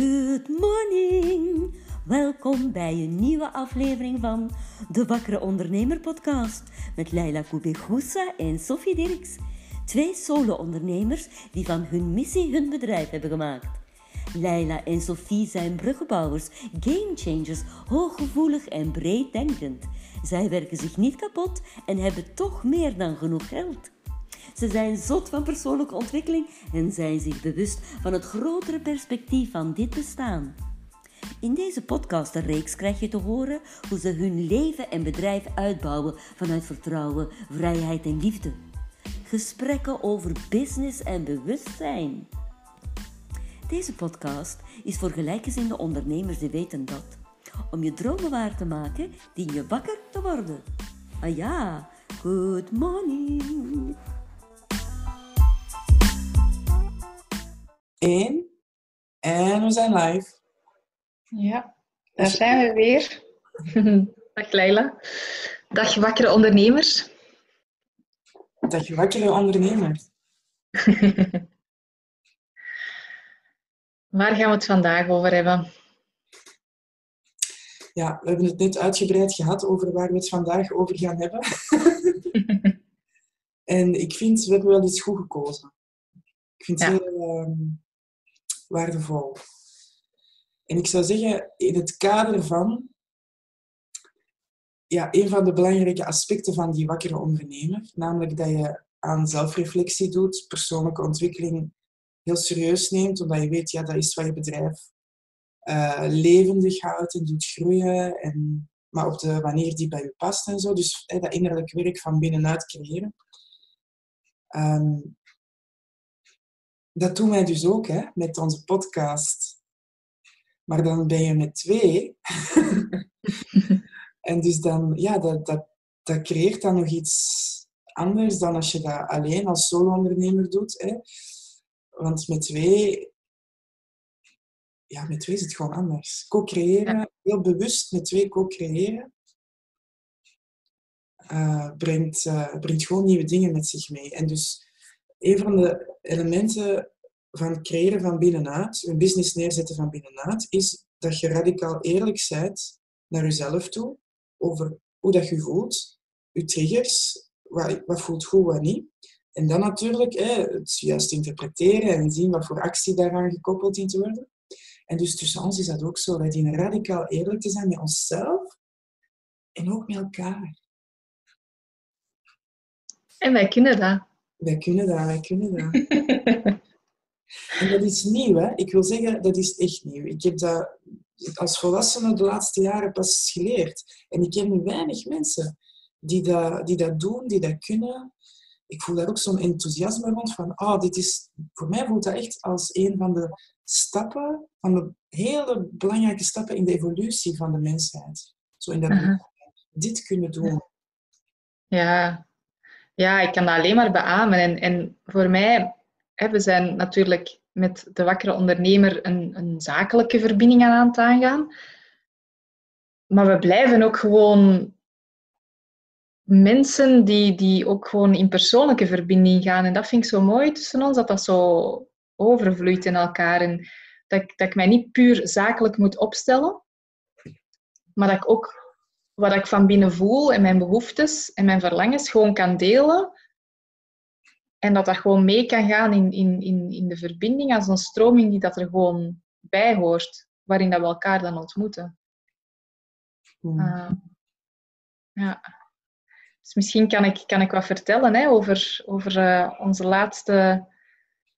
Good morning! Welkom bij een nieuwe aflevering van de Wakkere Ondernemer podcast met Leila Koubegoussa en Sophie Dirks. Twee solo-ondernemers die van hun missie hun bedrijf hebben gemaakt. Leila en Sophie zijn bruggenbouwers, gamechangers, hooggevoelig en breeddenkend. Zij werken zich niet kapot en hebben toch meer dan genoeg geld. Ze zijn zot van persoonlijke ontwikkeling en zijn zich bewust van het grotere perspectief van dit bestaan. In deze podcastreeks krijg je te horen hoe ze hun leven en bedrijf uitbouwen vanuit vertrouwen, vrijheid en liefde. Gesprekken over business en bewustzijn. Deze podcast is voor gelijkgezinde ondernemers die weten dat. Om je dromen waar te maken, dien je wakker te worden. Ah ja, good morning. 1. En we zijn live. Ja, daar zijn we weer. Dag Leila. Dag wakkere ondernemers. Dag wakkere ondernemers. Waar gaan we het vandaag over hebben? Ja, we hebben het net uitgebreid gehad over waar we het vandaag over gaan hebben. en ik vind, we hebben wel iets goed gekozen. Ik vind het heel ehm, waardevol. En ik zou zeggen, in het kader van ja, een van de belangrijke aspecten van die wakkere ondernemer, namelijk dat je aan zelfreflectie doet, persoonlijke ontwikkeling heel serieus neemt, omdat je weet, ja, dat is wat je bedrijf eh, levendig houdt en doet groeien, en, maar op de manier die bij je past en zo. Dus dat innerlijk werk van binnenuit creëren. Ehm, dat doen wij dus ook hè, met onze podcast. Maar dan ben je met twee. en dus dan, ja, dat, dat, dat creëert dan nog iets anders dan als je dat alleen als solo-ondernemer doet. Hè. Want met twee, ja, met twee is het gewoon anders. Co-creëren, heel bewust met twee co-creëren, eh, brengt, eh, brengt gewoon nieuwe dingen met zich mee. En dus een van de elementen van creëren van binnenuit, een business neerzetten van binnenuit, is dat je radicaal eerlijk bent naar jezelf toe over hoe dat je voelt, je triggers, wat, wat voelt goed, wat niet. En dan natuurlijk hè, het juist interpreteren en zien wat voor actie daaraan gekoppeld dient te worden. En dus tussen ons is dat ook zo. Wij dienen radicaal eerlijk te zijn met onszelf en ook met elkaar. En wij kunnen dat. Wij kunnen dat, wij kunnen dat. En dat is nieuw, hè? Ik wil zeggen, dat is echt nieuw. Ik heb dat als volwassene de laatste jaren pas geleerd. En ik ken weinig mensen die dat, die dat doen, die dat kunnen. Ik voel daar ook zo'n enthousiasme rond van, ah, dit is, voor mij voelt dat echt als een van de stappen, van de hele belangrijke stappen in de evolutie van de mensheid. Zo in dat dit kunnen doen. Ja. Ja, ik kan dat alleen maar beamen. En, en voor mij, hè, we zijn natuurlijk met de wakkere ondernemer een, een zakelijke verbinding aan het aangaan. Maar we blijven ook gewoon mensen die, die ook gewoon in persoonlijke verbinding gaan. En dat vind ik zo mooi tussen ons, dat dat zo overvloeit in elkaar. En dat dat ik mij niet puur zakelijk moet opstellen, maar dat ik ook wat ik van binnen voel en mijn behoeftes en mijn verlangens gewoon kan delen. En dat dat gewoon mee kan gaan in, in, in, in de verbinding als een stroming die dat er gewoon bij hoort, waarin dat we elkaar dan ontmoeten. Uh, ja. Dus misschien kan ik, kan ik wat vertellen hè, over, over uh, onze laatste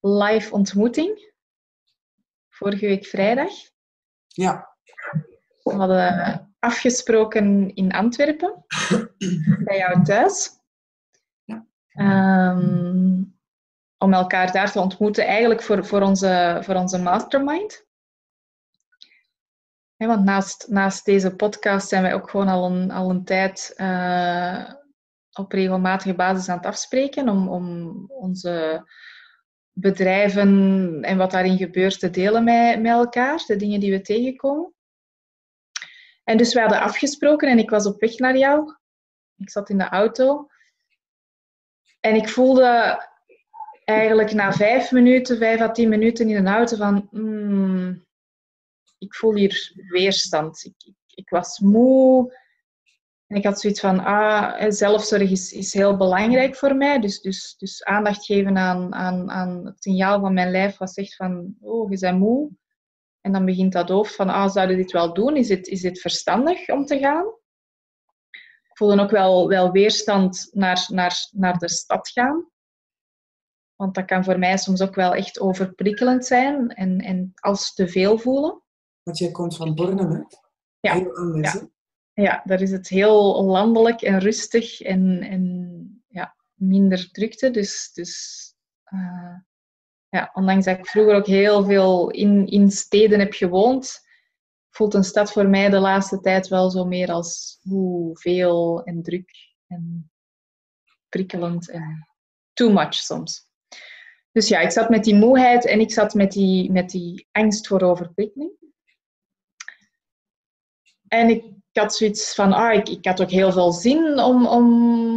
live ontmoeting. Vorige week vrijdag. Ja. We hadden afgesproken in Antwerpen, bij jou thuis. Um, om elkaar daar te ontmoeten, eigenlijk voor, voor, onze, voor onze mastermind. Want naast, naast deze podcast zijn wij ook gewoon al een, al een tijd uh, op regelmatige basis aan het afspreken om, om onze bedrijven en wat daarin gebeurt te delen met, met elkaar, de dingen die we tegenkomen. En dus we hadden afgesproken en ik was op weg naar jou. Ik zat in de auto. En ik voelde eigenlijk na vijf minuten, vijf à tien minuten in de auto van... Hmm, ik voel hier weerstand. Ik, ik, was moe. En ik had zoiets van, ah, zelfzorg is, is heel belangrijk voor mij. Dus, dus, dus aandacht geven aan, aan, aan het signaal van mijn lijf wat zegt van, oh, je bent moe. En dan begint dat hoofd van, ah, zouden dit wel doen? Is dit, is dit verstandig om te gaan? Ik voelde ook wel, wel weerstand naar, naar, naar de stad gaan. Want dat kan voor mij soms ook wel echt overprikkelend zijn en, en als te veel voelen. Want jij komt van Bornem, hè? Ja. Heel anders, Ja. hè? Ja, daar is het heel landelijk en rustig en, en ja, minder drukte. Dus, dus eh, ja, ondanks dat ik vroeger ook heel veel in, in steden heb gewoond, voelt een stad voor mij de laatste tijd wel zo meer als hoeveel en druk en prikkelend en too much soms. Dus ja, ik zat met die moeheid en ik zat met die, met die angst voor overprikkeling. En ik, had zoiets van, ah, ik, ik had ook heel veel zin om, om,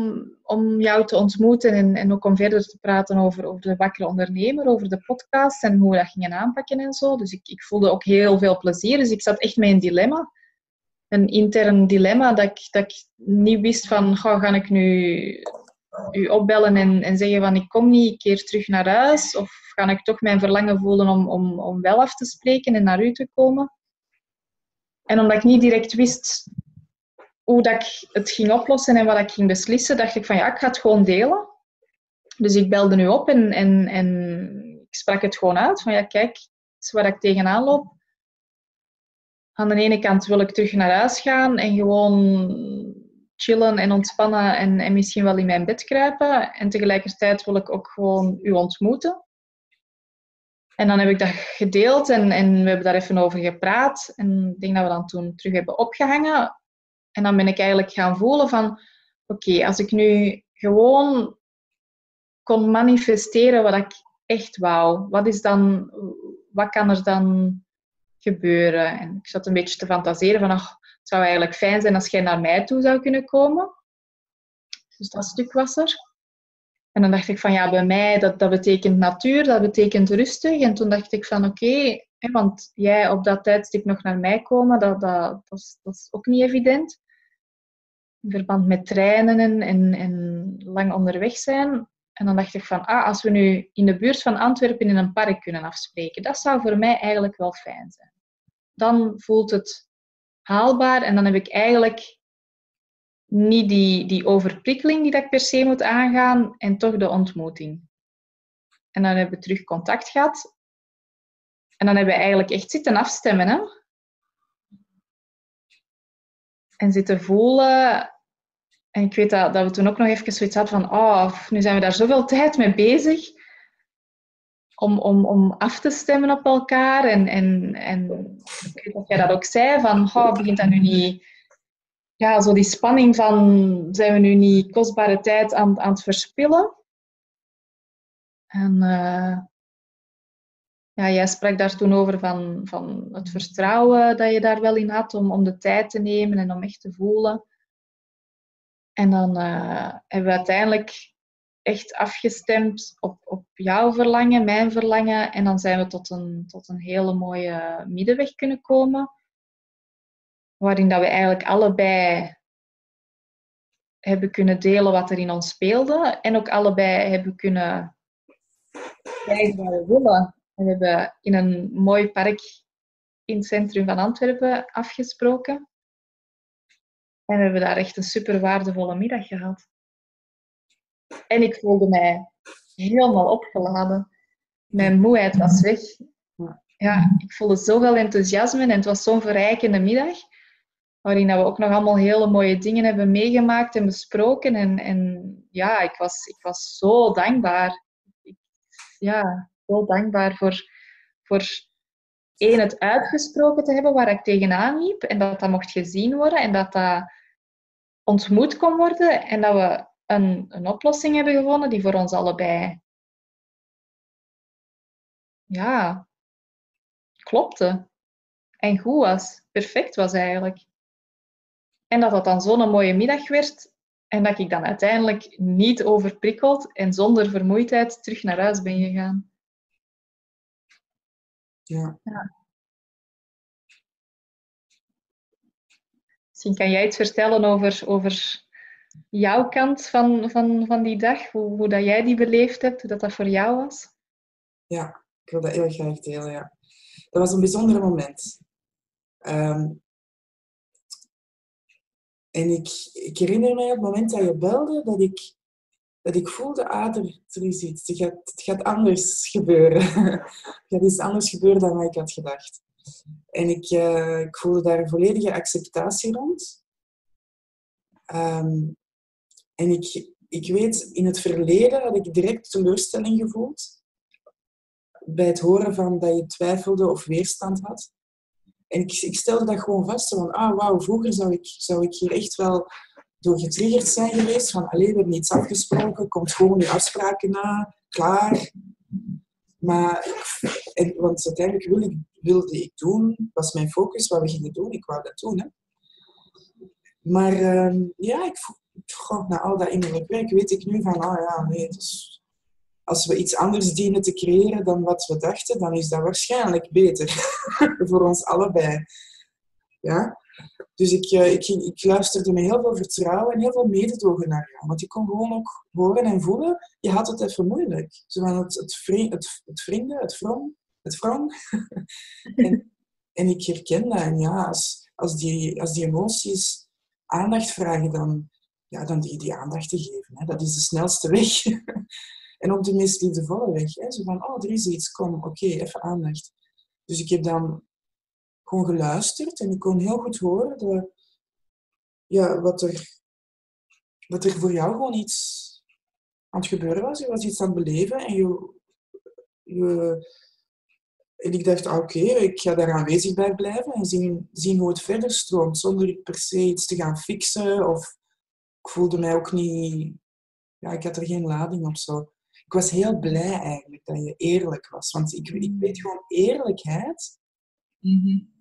om jou te ontmoeten en, en ook om verder te praten over, over de wakkere ondernemer, over de podcast en hoe we dat gingen aanpakken en zo. Dus ik, ik voelde ook heel veel plezier. Dus ik zat echt met een dilemma. Een intern dilemma dat ik, dat ik niet wist van, ga, ga ik nu u opbellen en, en zeggen van ik kom niet, ik keer terug naar huis? Of ga ik toch mijn verlangen voelen om, om, om wel af te spreken en naar u te komen? En omdat ik niet direct wist hoe dat ik het ging oplossen en wat ik ging beslissen, dacht ik van ja, ik ga het gewoon delen. Dus ik belde nu op en, en, en ik sprak het gewoon uit. Van ja, kijk, waar ik tegenaan loop. Aan de ene kant wil ik terug naar huis gaan en gewoon chillen en ontspannen en, en misschien wel in mijn bed kruipen. En tegelijkertijd wil ik ook gewoon u ontmoeten. En dan heb ik dat gedeeld en, en we hebben daar even over gepraat. En ik denk dat we dan toen terug hebben opgehangen. En dan ben ik eigenlijk gaan voelen van... Oké, als ik nu gewoon kon manifesteren wat ik echt wou. Wat, is dan, wat kan er dan gebeuren? En ik zat een beetje te fantaseren van... ach, het zou eigenlijk fijn zijn als jij naar mij toe zou kunnen komen. Dus dat stuk was er. En dan dacht ik van ja, bij mij, dat, dat betekent natuur, dat betekent rustig. En toen dacht ik van oké, want jij op dat tijdstip nog naar mij komen, dat, dat, dat, dat is ook niet evident. In verband met treinen en, en, en lang onderweg zijn. En dan dacht ik van, ah, als we nu in de buurt van Antwerpen in een park kunnen afspreken, dat zou voor mij eigenlijk wel fijn zijn. Dan voelt het haalbaar en dan heb ik eigenlijk niet die, die overprikkeling die dat ik per se moet aangaan en toch de ontmoeting. En dan hebben we terug contact gehad. En dan hebben we eigenlijk echt zitten afstemmen. Hè? En zitten voelen. En ik weet dat, dat we toen ook nog even zoiets hadden van, oh, nu zijn we daar zoveel tijd mee bezig om, om, om af te stemmen op elkaar. En, en, en ik weet dat jij dat ook zei, van, oh, begint dat nu niet ja, zo die spanning van zijn we nu niet kostbare tijd aan, aan het verspillen? En uh, ja, jij sprak daar toen over van, van het vertrouwen dat je daar wel in had om, om de tijd te nemen en om echt te voelen. En dan uh, hebben we uiteindelijk echt afgestemd op, op jouw verlangen, mijn verlangen. En dan zijn we tot een, tot een hele mooie middenweg kunnen komen waarin dat we eigenlijk allebei hebben kunnen delen wat er in ons speelde en ook allebei hebben kunnen krijgen wat we willen. We hebben in een mooi park in het centrum van Antwerpen afgesproken. En we hebben daar echt een super waardevolle middag gehad. En ik voelde mij helemaal opgeladen. Mijn moeheid was weg. Ja, ik voelde zoveel enthousiasme en het was zo'n verrijkende middag waarin we ook nog allemaal hele mooie dingen hebben meegemaakt en besproken. En, en ja, ik was, ik was zo dankbaar. Ik, ja, zo dankbaar voor, voor één, het uitgesproken te hebben waar ik tegenaan liep. En dat dat mocht gezien worden en dat dat ontmoet kon worden. En dat we een, een oplossing hebben gevonden die voor ons allebei ja, klopte. En goed was. Perfect was eigenlijk. En dat dat dan zo'n mooie middag werd. En dat ik dan uiteindelijk niet overprikkeld en zonder vermoeidheid terug naar huis ben gegaan. Ja. Misschien kan jij iets vertellen over, over jouw kant van, van, van die dag, hoe, hoe dat jij die beleefd hebt, hoe dat, dat voor jou was. Ja, ik wil dat heel graag delen. Ja. Dat was een bijzonder moment. Ehm, en ik, ik herinner me op het moment dat je belde dat ik dat ik voelde, ah, er, er is iets. Het gaat, het gaat anders gebeuren. het gaat iets anders gebeuren dan wat ik had gedacht. En ik, uh, ik voelde daar volledige acceptatie rond. Um, en ik, ik weet, in het verleden had ik direct teleurstelling gevoeld. Bij het horen van dat je twijfelde of weerstand had. En ik, ik stelde dat gewoon vast. Van, ah, wauw, vroeger ik, zou ik hier echt wel door getriggerd zijn geweest. Van, alleen we hebben niets afgesproken. Komt gewoon je afspraken na. Klaar. Maar, want uiteindelijk wilde ik, ik doen, was mijn focus wat we gingen doen. Ik wou dat doen. Hè. Maar uh, ja, ik, goh, na al dat innerlijk werk weet ik nu van, ah ja, nee, dus als we iets anders dienen te creëren dan wat we dachten, dan is dat waarschijnlijk beter voor ons allebei. Ja? Dus ik, eh, ik, ik luisterde met heel veel vertrouwen en heel veel mededogen naar jou. Want ik kon gewoon ook horen en voelen, je had het even moeilijk. Zo van het, het, vriend, het, het vrienden, het het en, en ik herken dat. En ja, als, als, die, als die emoties aandacht vragen, dan, ja, dan die, die aandacht te geven. Hè. Dat is de snelste weg. en ook de meest liefdevolle weg. Hè. Zo van, oh, er is iets, kom, oké, even aandacht. Dus ik heb dan gewoon geluisterd en ik kon heel goed horen de, ja, wat, er, wat er voor jou gewoon iets aan het gebeuren was. Je was iets aan het beleven en je... je en ik dacht, ah, oké, ik ga daar aanwezig bij blijven en zien, zien hoe het verder stroomt, zonder per se iets te gaan fixen of ik voelde mij ook niet... Ja, ik had er geen lading op zo. Ik was heel blij eigenlijk dat je eerlijk was. Want ik, ik weet gewoon, eerlijkheid... Mm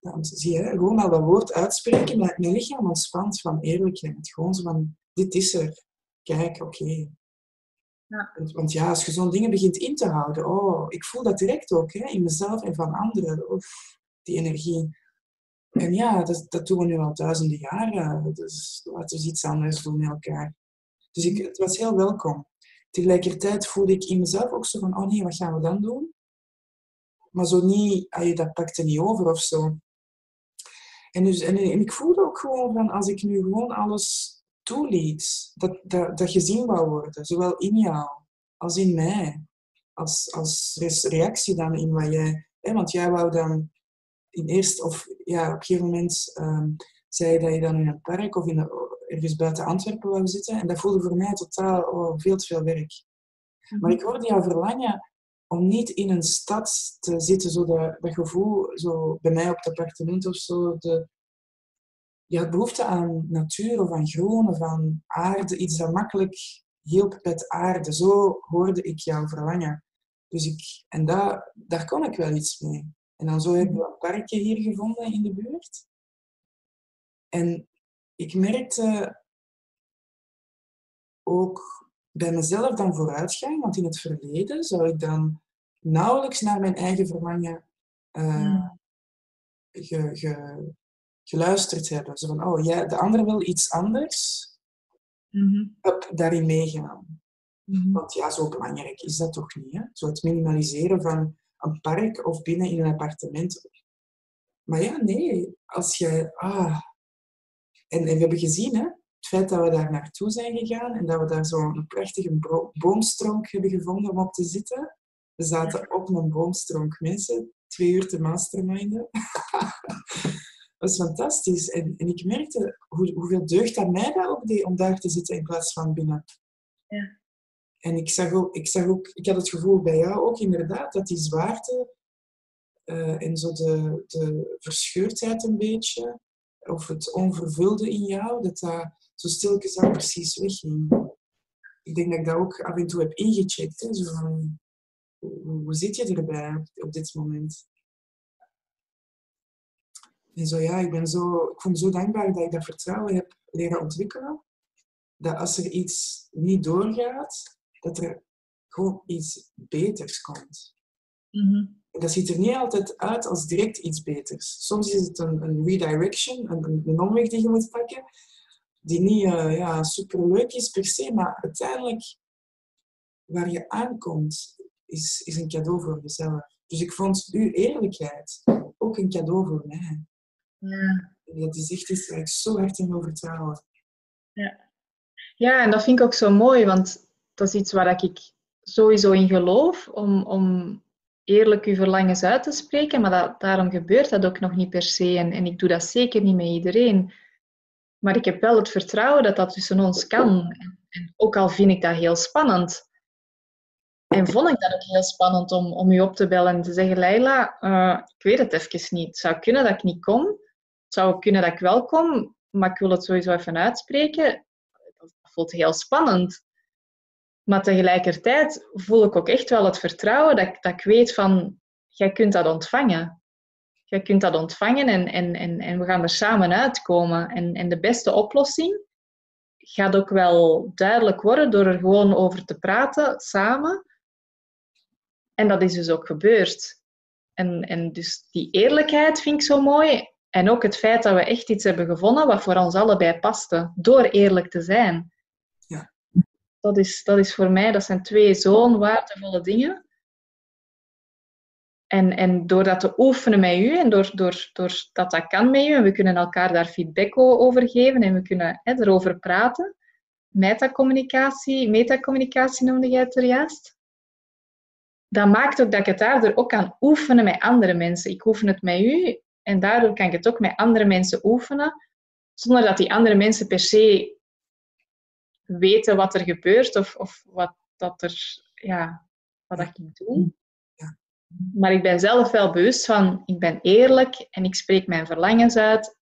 Dan zie je, gewoon al dat woord uitspreken, mijn, mijn lichaam ontspant van eerlijkheid. Gewoon zo van, dit is er. Kijk, oké. Ja. Want ja, als je zo'n dingen begint in te houden, oh, ik voel dat direct ook, hè, in mezelf en van anderen. Of die energie. En ja, dat, dat doen we nu al duizenden jaren. Dus laten we iets anders doen met elkaar. Dus ik, het was heel welkom. Tegelijkertijd voelde ik in mezelf ook zo van, oh nee, wat gaan we dan doen? Maar zo niet, ah, je dat pakte niet over of zo. En, dus, en, en ik voelde ook gewoon van, als ik nu gewoon alles toeliet, dat, dat, dat gezien wou worden, zowel in jou als in mij. Als, als reactie dan in wat jij... Hè, want jij wou dan in eerst, of ja, op een gegeven moment um, zei je dat je dan in een park of in ergens buiten Antwerpen wou zitten. En dat voelde voor mij totaal oh, veel te veel werk. Mhm. Maar ik hoorde jou verlangen om niet in een stad te zitten, zo dat, gevoel, zo bij mij op het appartement of zo, de, je behoefte aan natuur of aan groen of aan aarde, iets dat makkelijk hielp met aarde. Zo hoorde ik jou verlangen. Dus ik, en daar, daar kon ik wel iets mee. En dan zo hebben we een parkje hier gevonden in de buurt. En ik merkte ook bij mezelf dan vooruitgang, want in het verleden zou ik dan nauwelijks naar mijn eigen verlangen uh, ge, ge, geluisterd hebben. Zo van, oh, ja, de ander wil iets anders. Mm daarin meegaan. Mhm. Want ja, zo belangrijk is dat toch niet. Hè? Zo het minimaliseren van een park of binnen in een appartement. Maar ja, nee. Als je... Ah. En, en we hebben gezien, hè, het feit dat we daar naartoe zijn gegaan en dat we daar zo'n prachtige boomstronk hebben gevonden om op te zitten. We zaten op een boomstronk. Mensen, twee uur te masterminden. dat is fantastisch. En, en ik merkte hoe, hoeveel deugd dat mij dat ook deed om daar te zitten in plaats van binnen. Ja. En ik zag, ook, ik zag ook, ik had het gevoel bij jou ook inderdaad, dat die zwaarte uh, en zo de, de verscheurdheid een beetje, of het onvervulde in jou, dat dat zo stilletjes aan precies wegging. Ik denk dat ik dat ook af en toe heb ingecheckt. Hè, zo van, hoe, hoe zit je erbij op dit moment? En zo ja, ik ben zo, ik voel me zo dankbaar dat ik dat vertrouwen heb leren ontwikkelen. Dat als er iets niet doorgaat, dat er gewoon iets beters komt. Mm -hmm. dat ziet er niet altijd uit als direct iets beters. Soms is het een, een redirection, een, een, omweg die je moet pakken, die niet uh, ja, superleuk is per se, maar uiteindelijk waar je aankomt, is, is een cadeau voor jezelf. Dus ik vond uw eerlijkheid ook een cadeau voor mij. Ja. Dat is echt iets waar ik zo hard in wil vertrouwen. Ja. ja, en dat vind ik ook zo mooi, want dat is iets waar ik sowieso in geloof, om, om eerlijk uw verlangens uit te spreken, maar dat, daarom gebeurt dat ook nog niet per se. En, en ik doe dat zeker niet met iedereen. Maar ik heb wel het vertrouwen dat dat tussen ons kan. En, ook al vind ik dat heel spannend. En vond ik dat ook heel spannend om, om u op te bellen en te zeggen, Leila, uh, ik weet het even niet. Het zou kunnen dat ik niet kom. Het zou kunnen dat ik wel kom, maar ik wil het sowieso even uitspreken. Dat voelt heel spannend. Maar tegelijkertijd voel ik ook echt wel het vertrouwen dat, dat ik weet van, jij kunt dat ontvangen. Jij kunt dat ontvangen en, en, en, en we gaan er samen uitkomen. En, en de beste oplossing gaat ook wel duidelijk worden door er gewoon over te praten samen. En dat is dus ook gebeurd. En, en dus die eerlijkheid vind ik zo mooi. En ook het feit dat we echt iets hebben gevonden wat voor ons allebei paste, door eerlijk te zijn dat is, dat is voor mij, dat zijn twee zo'n waardevolle dingen. En, en door dat te oefenen met u en door, door, door dat dat kan met u, en we kunnen elkaar daar feedback over geven en we kunnen hè, erover praten. Metacommunicatie, metacommunicatie noemde jij het er juist. Dat maakt ook dat ik het daardoor ook kan oefenen met andere mensen. Ik oefen het met u en daardoor kan ik het ook met andere mensen oefenen, zonder dat die andere mensen per se weten wat er gebeurt of, of wat dat er, ja, wat ik doe. Maar ik ben zelf wel bewust van, ik ben eerlijk en ik spreek mijn verlangens uit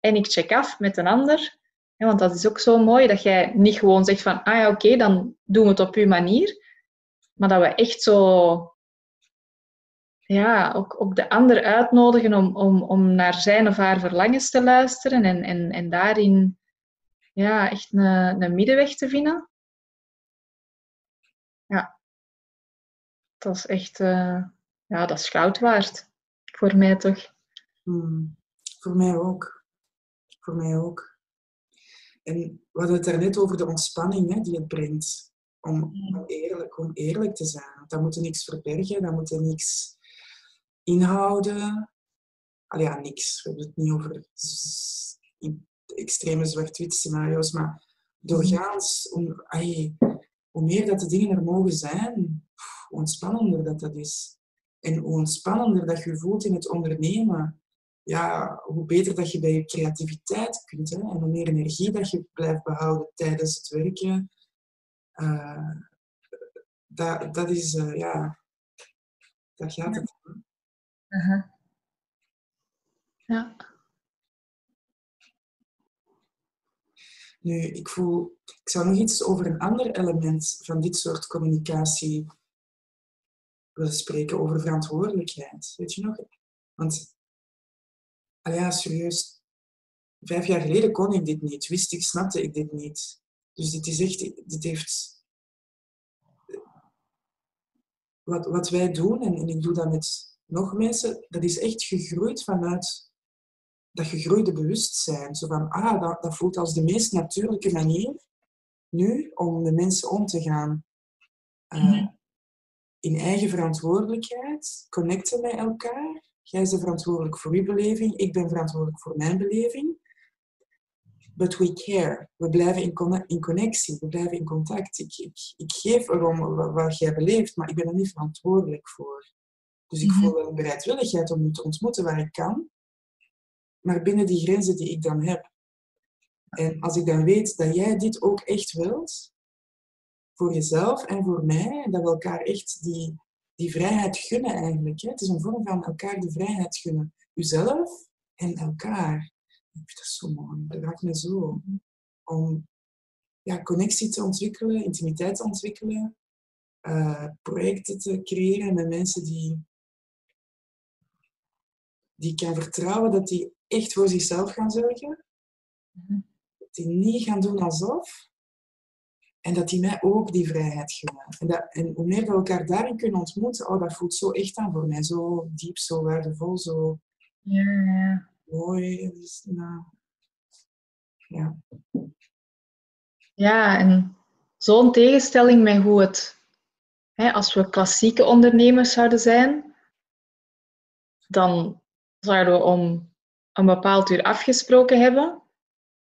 en ik check af met een ander. want dat is ook zo mooi dat jij niet gewoon zegt van, ah ja, oké, dan doen we het op uw manier. Maar dat we echt zo, ja, ook, ook de ander uitnodigen om, om, om naar zijn of haar verlangens te luisteren en, en, en daarin ja, echt een, een middenweg te vinden. Ja, dat is echt, uh, ja, dat is goud waard. Voor mij toch. Hmm, voor mij ook. Voor mij ook. En we hadden het daarnet over de ontspanning hè, die het brengt. Om, om, eerlijk, om eerlijk te zijn. Dat moet niks verbergen, dat moet niks inhouden. Al ja, niks. We hebben het niet over extreme zwart-wit scenario's, maar doorgaans, hoe, hoe meer dat de dingen er mogen zijn, hoe ontspannender dat dat is. En hoe ontspannender dat je voelt in het ondernemen, ja, hoe beter dat je bij je creativiteit kunt. Hè? En hoe meer energie dat je blijft behouden tijdens het werken. Uh, dat, dat is, uh, ja, dat gaat het. Uh -huh. Ja. Nu, ik voel, ik zou nog iets over een ander element van dit soort communicatie willen spreken, over verantwoordelijkheid. Weet je nog? Want, ja, serieus, vijf jaar geleden kon ik dit niet, wist ik, snapte ik dit niet. Dus dit is echt, dit heeft, wat, wat wij doen, en, en ik doe dat met nog mensen, dat is echt gegroeid vanuit dat gegroeide bewustzijn. Zo van, ah, dat, dat voelt als de meest natuurlijke manier nu om met mensen om te gaan. Uh, in eigen verantwoordelijkheid, connecten met elkaar. Jij bent verantwoordelijk voor uw beleving, ik ben verantwoordelijk voor mijn beleving. But we care. We blijven in, in connectie, we blijven in contact. Ik, ik, ik geef erom wat jij beleeft, maar ik ben er niet verantwoordelijk voor. Dus ik mhm. voel wel een bereidwilligheid om je te ontmoeten waar ik kan maar binnen die grenzen die ik dan heb. En als ik dan weet dat jij dit ook echt wilt, voor jezelf en voor mij, en dat we elkaar echt die, die vrijheid gunnen eigenlijk. Hè? Het is een vorm van elkaar de vrijheid gunnen. Uzelf en elkaar. Ik vind dat zo mooi. Dat raakt me zo. Om ja, connectie te ontwikkelen, intimiteit te ontwikkelen, uh, projecten te creëren met mensen die, die kan vertrouwen dat die echt voor zichzelf gaan zorgen. Mhm. Die niet gaan doen alsof. En dat die mij ook die vrijheid gunnen. En, dat, en hoe meer we elkaar daarin kunnen ontmoeten, oh, dat voelt zo echt aan voor mij. Zo diep, zo waardevol, zo Ja, ja. mooi. Dus, nou, ja. Ja, en zo'n tegenstelling met hoe het, hè, als we klassieke ondernemers zouden zijn, dan zouden we om een bepaald uur afgesproken hebben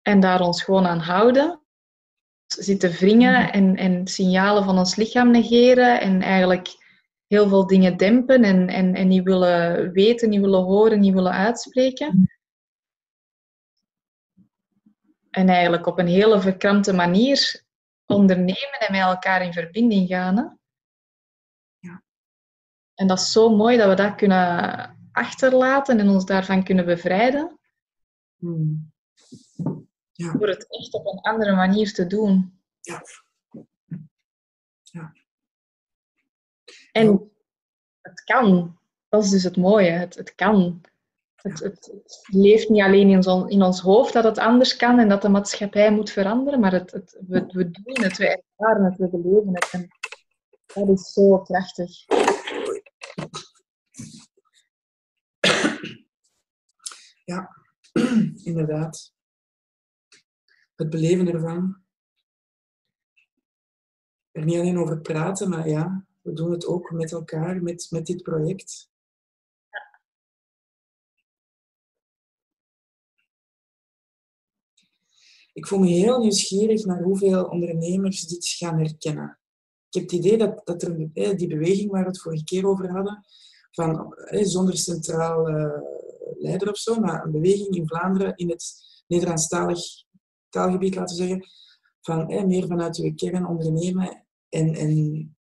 en daar ons gewoon aan houden. Zitten wringen en, en signalen van ons lichaam negeren en eigenlijk heel veel dingen dempen en, en, en niet willen weten, niet willen horen, niet willen uitspreken. En eigenlijk op een hele verkrampte manier ondernemen en met elkaar in verbinding gaan. Hè? Ja. En dat is zo mooi dat we dat kunnen achterlaten en ons daarvan kunnen bevrijden. Hmm. Ja. Door het echt op een andere manier te doen. Ja. Ja. En het kan. Dat is dus het mooie. Het, het kan. Het, het, het leeft niet alleen in, zo, in ons hoofd dat het anders kan en dat de maatschappij moet veranderen, maar het, het, we, we doen het, we ervaren het, we beleven het. En dat is zo krachtig. Ja, inderdaad. Het beleven ervan. Er niet alleen over praten, maar ja, we doen het ook met elkaar, met, met dit project. Ik voel me heel nieuwsgierig naar hoeveel ondernemers dit gaan herkennen. Ik heb het idee dat, dat er die beweging waar we het vorige keer over hadden, van zonder centraal eh, leider of zo, maar een beweging in Vlaanderen in het Nederlandstalig taalgebied, laten we zeggen, van meer vanuit uw kern ondernemen en,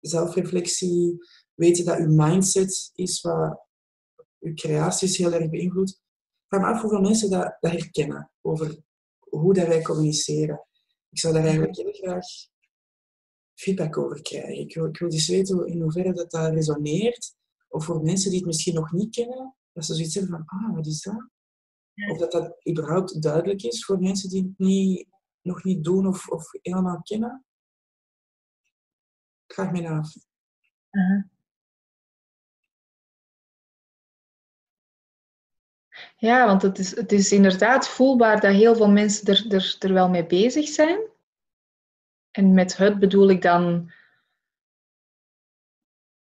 zelfreflectie, weten dat uw mindset is wat uw creaties heel erg beïnvloedt. Ik vraag af hoeveel mensen dat, dat herkennen over hoe dat wij communiceren. Ik zou daar eigenlijk heel graag feedback over krijgen. Ik wil, ik wil dus weten in hoeverre dat, dat resoneert. Of voor mensen die het misschien nog niet kennen, dat ze zoiets hebben van, ah, wat is dat? Of dat dat überhaupt duidelijk is voor mensen die het niet, nog niet doen of, of helemaal kennen. Ik vraag me af. Ja, want het is, het is inderdaad voelbaar dat heel veel mensen er, er, er wel mee bezig zijn. En met het bedoel ik dan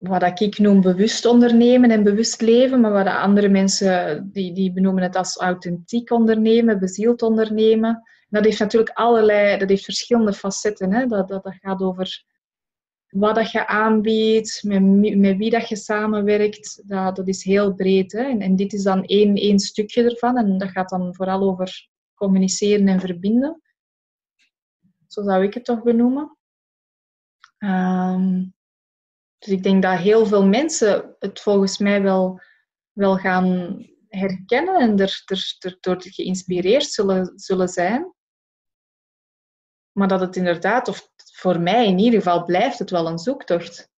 wat ik noem bewust ondernemen en bewust leven, maar wat andere mensen die, die benoemen het als authentiek ondernemen, bezield ondernemen. Dat heeft natuurlijk allerlei, dat heeft verschillende facetten. Hè? Dat, dat, dat gaat over wat dat je aanbiedt, met, met wie dat je samenwerkt, dat, dat is heel breed. Hè? En, en dit is dan één, één stukje ervan en dat gaat dan vooral over communiceren en verbinden. Zo zou ik het toch benoemen. Um, dus ik denk dat heel veel mensen het volgens mij wel, wel gaan herkennen en er, er, er door geïnspireerd zullen, zullen zijn. Maar dat het inderdaad, of voor mij in ieder geval, blijft het wel een zoektocht.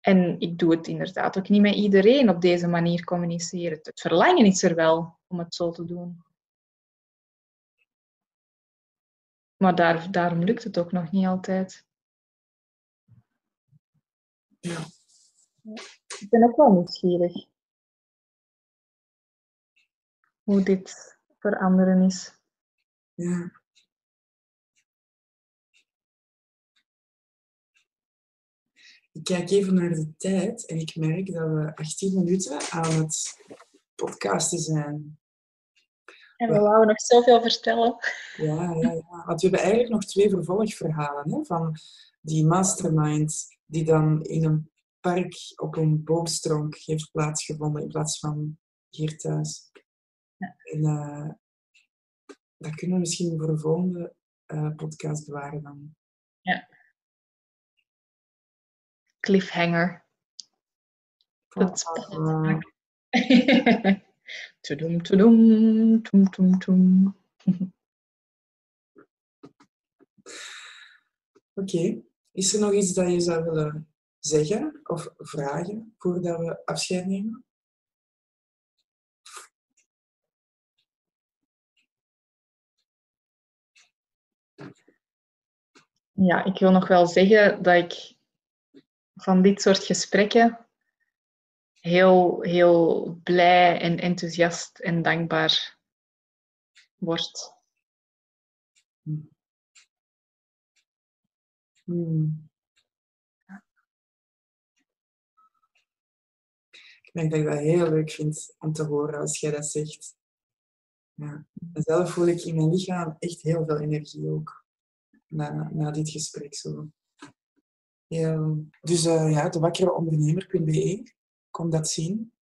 En ik doe het inderdaad ook niet met iedereen op deze manier communiceren. Het verlangen is er wel om het zo te doen. Maar daar, daarom lukt het ook nog niet altijd. Ja. Ik ben ook wel nieuwsgierig. Hoe dit voor anderen is. Ja. Ik kijk even naar de tijd en ik merk dat we 18 minuten aan het podcasten zijn. En we wouden nog zoveel vertellen. Ja, ja, ja. Want we hebben eigenlijk nog twee vervolgverhalen hè, van die mastermind die dan in een park op een boomstronk heeft plaatsgevonden in plaats van hier thuis. Ja. En uh, dat kunnen we misschien voor een volgende uh, podcast bewaren dan. Ja. Cliffhanger. Dat is spannend. Tudum, tudum, tum, tum, tum. Oké. Okay. Is er nog iets dat je zou willen zeggen of vragen voordat we afscheid nemen? Ja, ik wil nog wel zeggen dat ik van dit soort gesprekken heel, heel blij en enthousiast en dankbaar word. Hmm. Ik merk dat ik dat heel leuk vind om te horen als jij dat zegt. Ja. En zelf voel ik in mijn lichaam echt heel veel energie ook. Na, na dit gesprek zo. Heel... Dus uh, ja, de Kom dat zien.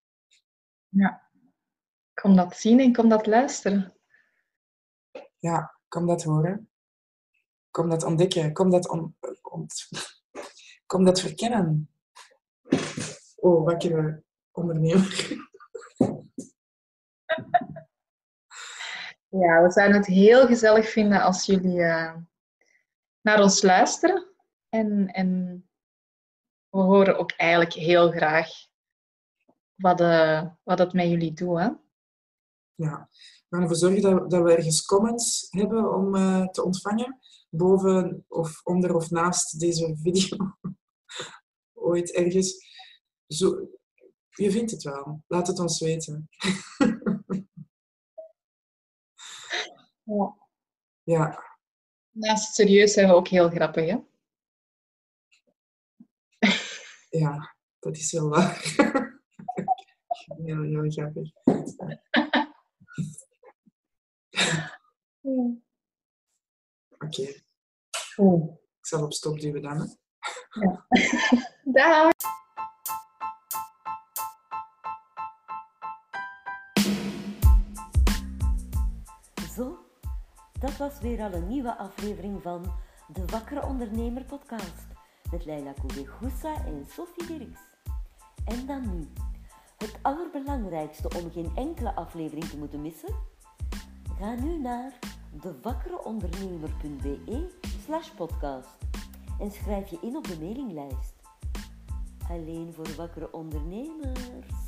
Ja. Kom dat zien en kom dat luisteren. Ja, kom dat horen. Kom dat ontdekken. Kom dat, on, kom dat verkennen. Oh, wakkere ondernemer. Ja, we zouden het heel gezellig vinden als jullie uh, naar ons luisteren. En, en we horen ook eigenlijk heel graag wat, uh, wat het met jullie doet. Hè? Ja, we gaan ervoor zorgen dat, dat we ergens comments hebben om uh, te ontvangen. Boven of onder of naast deze video. Ooit ergens. Zo, je vindt het wel. Laat het ons weten. ja. ja. Naast serieus zijn we ook heel grappig, hè? ja, dat is wel waar. heel, heel grappig. Oké. Okay. Ik zal op stop duwen dan. Hè? Ja. Dag. Zo, dat was weer al een nieuwe aflevering van de Wakkere Ondernemer podcast met Leila Koubegoussa en Sophie Dirks. En dan nu, het allerbelangrijkste om geen enkele aflevering te moeten missen? Ga nu naar dewakkereondernemer.be slash podcast en schrijf je in op de mailinglijst. Alleen voor wakkere ondernemers.